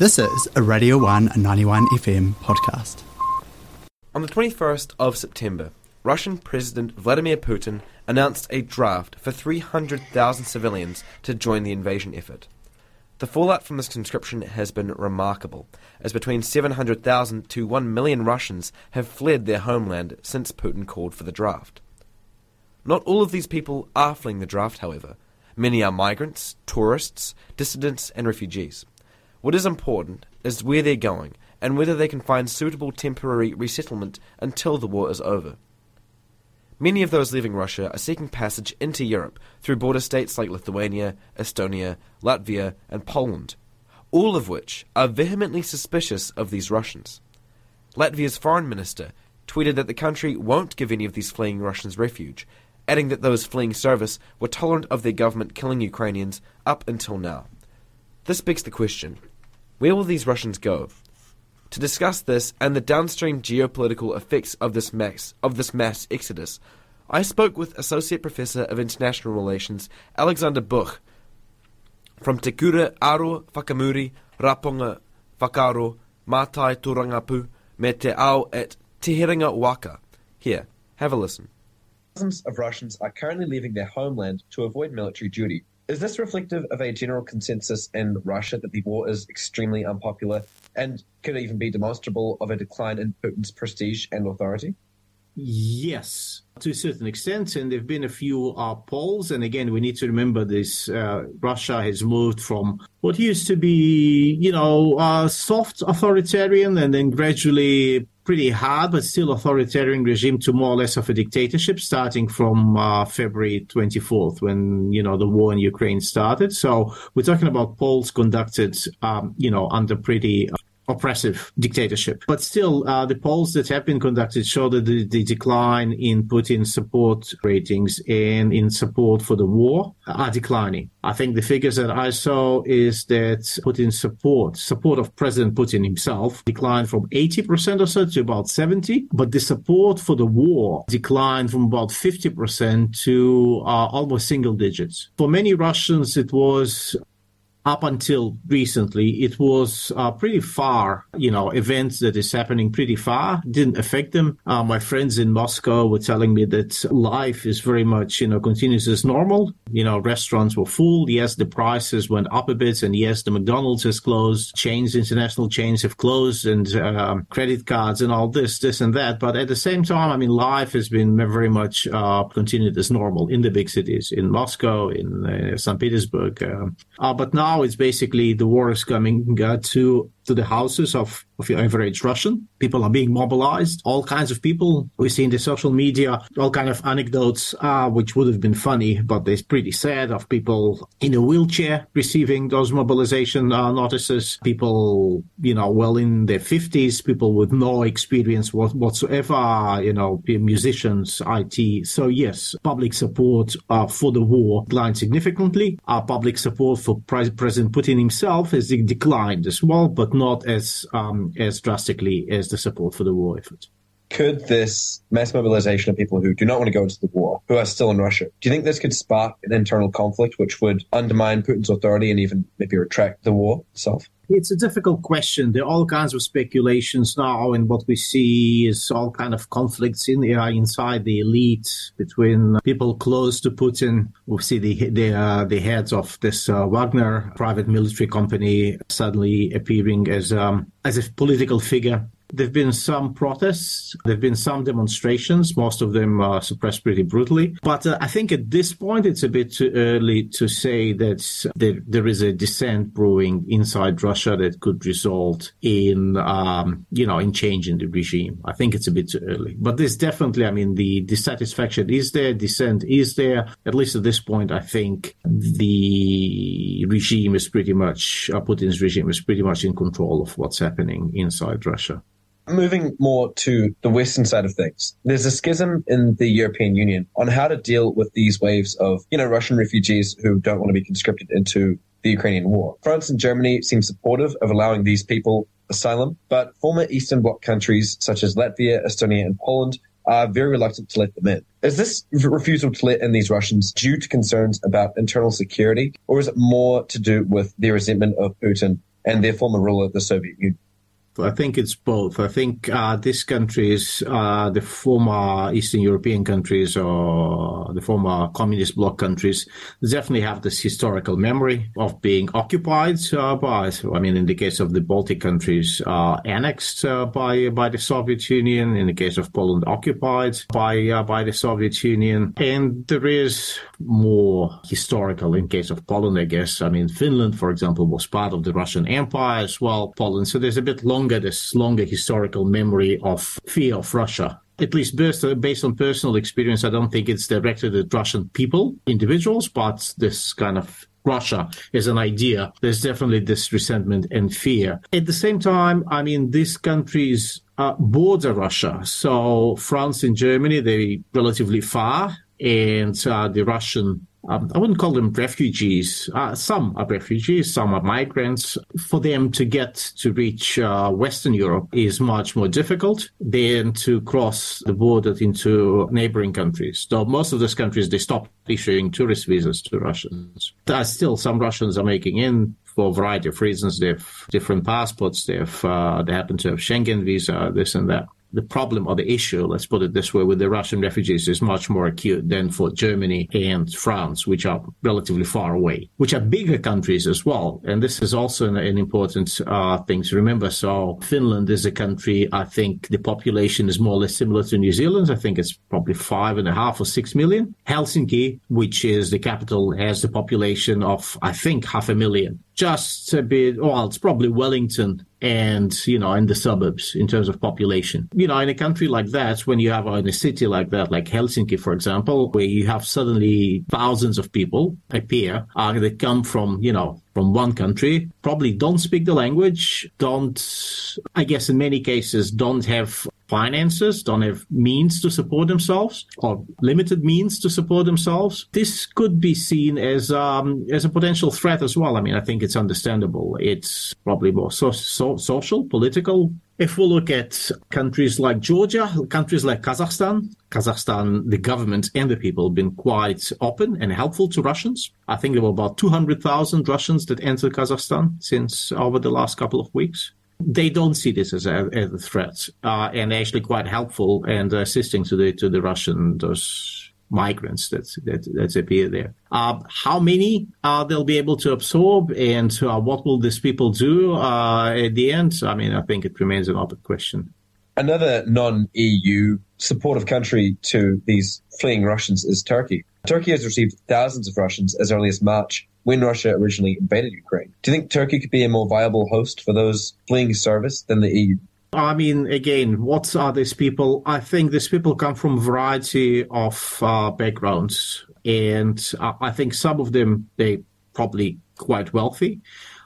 This is a Radio 1 91 FM podcast. On the 21st of September, Russian President Vladimir Putin announced a draft for 300,000 civilians to join the invasion effort. The fallout from this conscription has been remarkable, as between 700,000 to 1 million Russians have fled their homeland since Putin called for the draft. Not all of these people are fleeing the draft, however. Many are migrants, tourists, dissidents, and refugees. What is important is where they're going and whether they can find suitable temporary resettlement until the war is over. Many of those leaving Russia are seeking passage into Europe through border states like Lithuania, Estonia, Latvia, and Poland, all of which are vehemently suspicious of these Russians. Latvia's foreign minister tweeted that the country won't give any of these fleeing Russians refuge, adding that those fleeing service were tolerant of their government killing Ukrainians up until now. This begs the question where will these Russians go? To discuss this and the downstream geopolitical effects of this mass, of this mass exodus, I spoke with Associate Professor of International Relations Alexander Bukh from Te Kura Aro Whakamuri Rapunga Whakaaro Matai Tōrangapū me te ao at Waka. Here, have a listen. Thousands of Russians are currently leaving their homeland to avoid military duty. Is this reflective of a general consensus in Russia that the war is extremely unpopular and could even be demonstrable of a decline in Putin's prestige and authority? Yes, to a certain extent. And there have been a few uh, polls. And again, we need to remember this uh, Russia has moved from what used to be, you know, uh, soft authoritarian and then gradually pretty hard but still authoritarian regime to more or less of a dictatorship starting from uh, February 24th when you know the war in Ukraine started so we're talking about polls conducted um, you know under pretty oppressive dictatorship. But still, uh, the polls that have been conducted show that the, the, decline in Putin's support ratings and in support for the war are declining. I think the figures that I saw is that Putin's support, support of President Putin himself, declined from 80% or so to about 70, but the support for the war declined from about 50% to uh, almost single digits. For many Russians, it was up until recently, it was uh, pretty far, you know, events that is happening pretty far didn't affect them. Uh, my friends in Moscow were telling me that life is very much, you know, continues as normal. You know, restaurants were full. Yes, the prices went up a bit. And yes, the McDonald's has closed. Chains, international chains have closed and um, credit cards and all this, this and that. But at the same time, I mean, life has been very much uh, continued as normal in the big cities, in Moscow, in uh, St. Petersburg. Um, uh, but now now it's basically the war is coming uh, to to the houses of, of your average Russian. People are being mobilized, all kinds of people. We see in the social media all kind of anecdotes, uh, which would have been funny, but they're pretty sad of people in a wheelchair receiving those mobilization uh, notices, people, you know, well in their 50s, people with no experience what, whatsoever, you know, musicians, IT. So yes, public support uh, for the war declined significantly. Our public support for President Putin himself has declined as well, but not as um, as drastically as the support for the war effort. Could this mass mobilization of people who do not want to go into the war, who are still in Russia, do you think this could spark an internal conflict which would undermine Putin's authority and even maybe retract the war itself? It's a difficult question. There are all kinds of speculations now, and what we see is all kind of conflicts in the, uh, inside the elite between people close to Putin. We see the the, uh, the heads of this uh, Wagner private military company suddenly appearing as um, as a political figure there have been some protests. There have been some demonstrations. Most of them are suppressed pretty brutally. But uh, I think at this point, it's a bit too early to say that there, there is a dissent brewing inside Russia that could result in, um, you know, in changing the regime. I think it's a bit too early. But there's definitely, I mean, the dissatisfaction is there, dissent is there. At least at this point, I think the regime is pretty much, uh, Putin's regime is pretty much in control of what's happening inside Russia. Moving more to the Western side of things, there's a schism in the European Union on how to deal with these waves of, you know, Russian refugees who don't want to be conscripted into the Ukrainian war. France and Germany seem supportive of allowing these people asylum, but former Eastern Bloc countries such as Latvia, Estonia, and Poland are very reluctant to let them in. Is this refusal to let in these Russians due to concerns about internal security, or is it more to do with their resentment of Putin and their former ruler, the Soviet Union? I think it's both. I think uh, these countries, uh, the former Eastern European countries or the former communist bloc countries, definitely have this historical memory of being occupied uh, by, I mean, in the case of the Baltic countries, uh, annexed uh, by by the Soviet Union. In the case of Poland, occupied by uh, by the Soviet Union. And there is more historical in case of Poland, I guess. I mean, Finland, for example, was part of the Russian Empire as well. Poland, so there's a bit longer longer this longer historical memory of fear of Russia. At least based, based on personal experience, I don't think it's directed at Russian people, individuals, but this kind of Russia as an idea. There's definitely this resentment and fear. At the same time, I mean, these countries uh, border Russia. So France and Germany, they're relatively far, and uh, the Russian um, I wouldn't call them refugees. Uh, some are refugees, some are migrants. For them to get to reach uh, Western Europe is much more difficult than to cross the border into neighboring countries. Though most of those countries, they stopped issuing tourist visas to Russians. There are still some Russians are making in for a variety of reasons. They have different passports. They have, uh, they happen to have Schengen visa, this and that the problem or the issue, let's put it this way, with the Russian refugees is much more acute than for Germany and France, which are relatively far away, which are bigger countries as well. And this is also an, an important uh, thing to remember. So Finland is a country, I think the population is more or less similar to New Zealand. I think it's probably five and a half or six million. Helsinki, which is the capital, has the population of, I think, half a million just a bit, well, it's probably Wellington and, you know, in the suburbs in terms of population. You know, in a country like that, when you have in a city like that, like Helsinki, for example, where you have suddenly thousands of people appear uh, that come from, you know, from one country, probably don't speak the language, don't, I guess in many cases, don't have finances, don't have means to support themselves or limited means to support themselves. This could be seen as um, as a potential threat as well. I mean, I think it's understandable. It's probably more so, so, social, political. If we look at countries like Georgia, countries like Kazakhstan, Kazakhstan, the government and the people have been quite open and helpful to Russians. I think there were about 200,000 Russians that entered Kazakhstan since over the last couple of weeks they don't see this as a, as a threat, uh, and actually quite helpful and assisting to the to the Russian those migrants that that, that appear there. Uh, how many uh, they'll be able to absorb, and uh, what will these people do uh, at the end? I mean, I think it remains an open question. Another non-EU supportive country to these fleeing Russians is Turkey. Turkey has received thousands of Russians as early as March when Russia originally invaded Ukraine. Do you think Turkey could be a more viable host for those fleeing service than the EU? I mean, again, what are these people? I think these people come from a variety of uh, backgrounds, and I think some of them they probably quite wealthy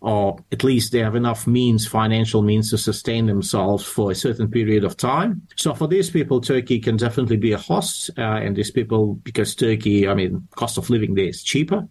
or at least they have enough means, financial means to sustain themselves for a certain period of time. So for these people, Turkey can definitely be a host. Uh, and these people, because Turkey, I mean, cost of living there is cheaper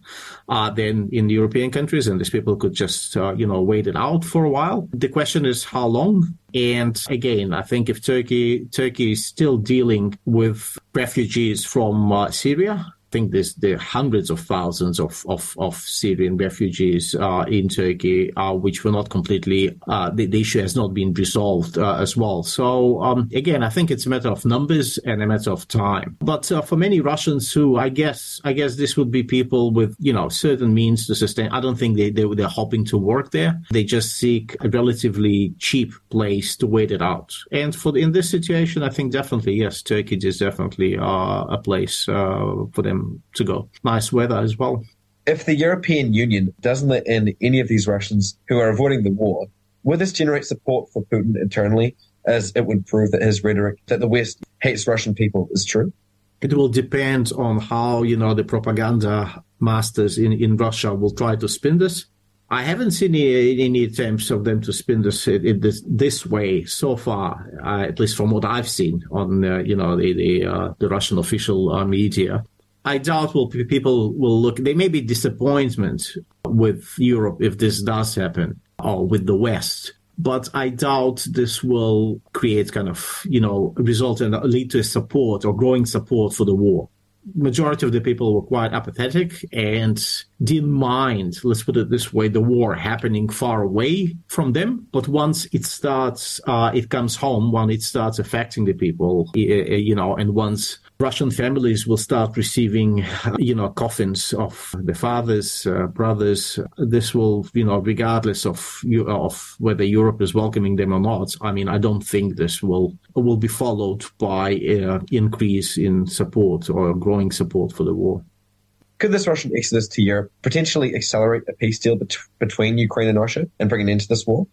uh, than in European countries. And these people could just, uh, you know, wait it out for a while. The question is how long? And again, I think if Turkey, Turkey is still dealing with refugees from uh, Syria, think there's there are hundreds of thousands of, of, of Syrian refugees uh, in Turkey, uh, which were not completely, uh, the, the, issue has not been resolved uh, as well. So um, again, I think it's a matter of numbers and a matter of time. But uh, for many Russians who, I guess, I guess this would be people with, you know, certain means to sustain. I don't think they, they, they're hoping to work there. They just seek a relatively cheap place to wait it out. And for in this situation, I think definitely, yes, Turkey is definitely uh, a place for them to go. Nice weather as well. If the European Union doesn't let in any of these Russians who are avoiding the war, will this generate support for Putin internally, as it would prove that his rhetoric that the West hates Russian people is true? It will depend on how you know the propaganda masters in, in Russia will try to spin this. I haven't seen any, any attempts of them to spin this in this, this way so far, uh, at least from what I've seen on uh, you know the the, uh, the Russian official uh, media. I doubt will people will look. There may be disappointment with Europe if this does happen, or with the West. But I doubt this will create kind of you know result and lead to support or growing support for the war. Majority of the people were quite apathetic, and mind, let's put it this way, the war happening far away from them. But once it starts, uh, it comes home, when it starts affecting the people, you know, and once Russian families will start receiving, you know, coffins of the fathers, uh, brothers. This will, you know, regardless of of whether Europe is welcoming them or not. I mean, I don't think this will will be followed by uh, increase in support or growing support for the war. Could this Russian exodus to Europe potentially accelerate a peace deal bet- between Ukraine and Russia and bring an end to this war?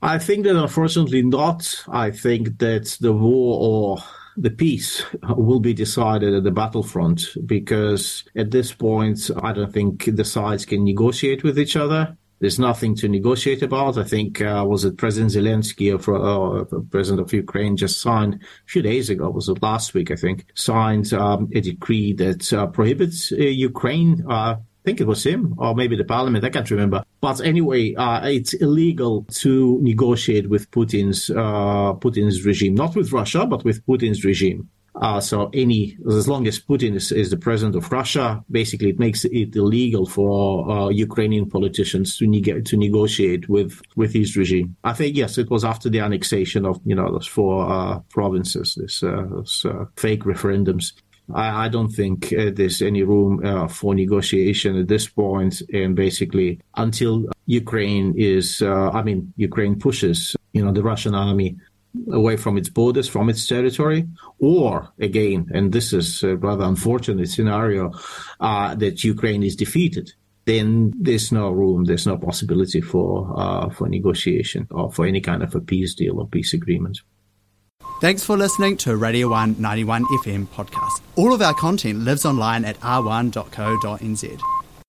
I think that unfortunately not. I think that the war or the peace will be decided at the battlefront because at this point, I don't think the sides can negotiate with each other. There's nothing to negotiate about. I think uh, was it President Zelensky or uh, President of Ukraine just signed a few days ago, was it last week? I think signed um, a decree that uh, prohibits uh, Ukraine uh, I think it was him or maybe the parliament. I can't remember. But anyway, uh, it's illegal to negotiate with Putin's uh, Putin's regime, not with Russia, but with Putin's regime. Uh, so any, as long as Putin is, is, the president of Russia, basically it makes it illegal for uh, Ukrainian politicians to, neg- to negotiate with, with his regime. I think, yes, it was after the annexation of, you know, those four uh, provinces, this, uh, those uh, fake referendums. I, I don't think uh, there's any room for negotiation at this point, and basically until Ukraine is, I mean, Ukraine pushes, you know, the Russian army away from its borders, from its territory, or again, and this is a rather unfortunate scenario, uh, that Ukraine is defeated. Then there's no room, there's no possibility for uh, for negotiation or for any kind of a peace deal or peace agreement. Thanks for listening to Radio 191 FM podcast. All of our content lives online at r1.co.nz.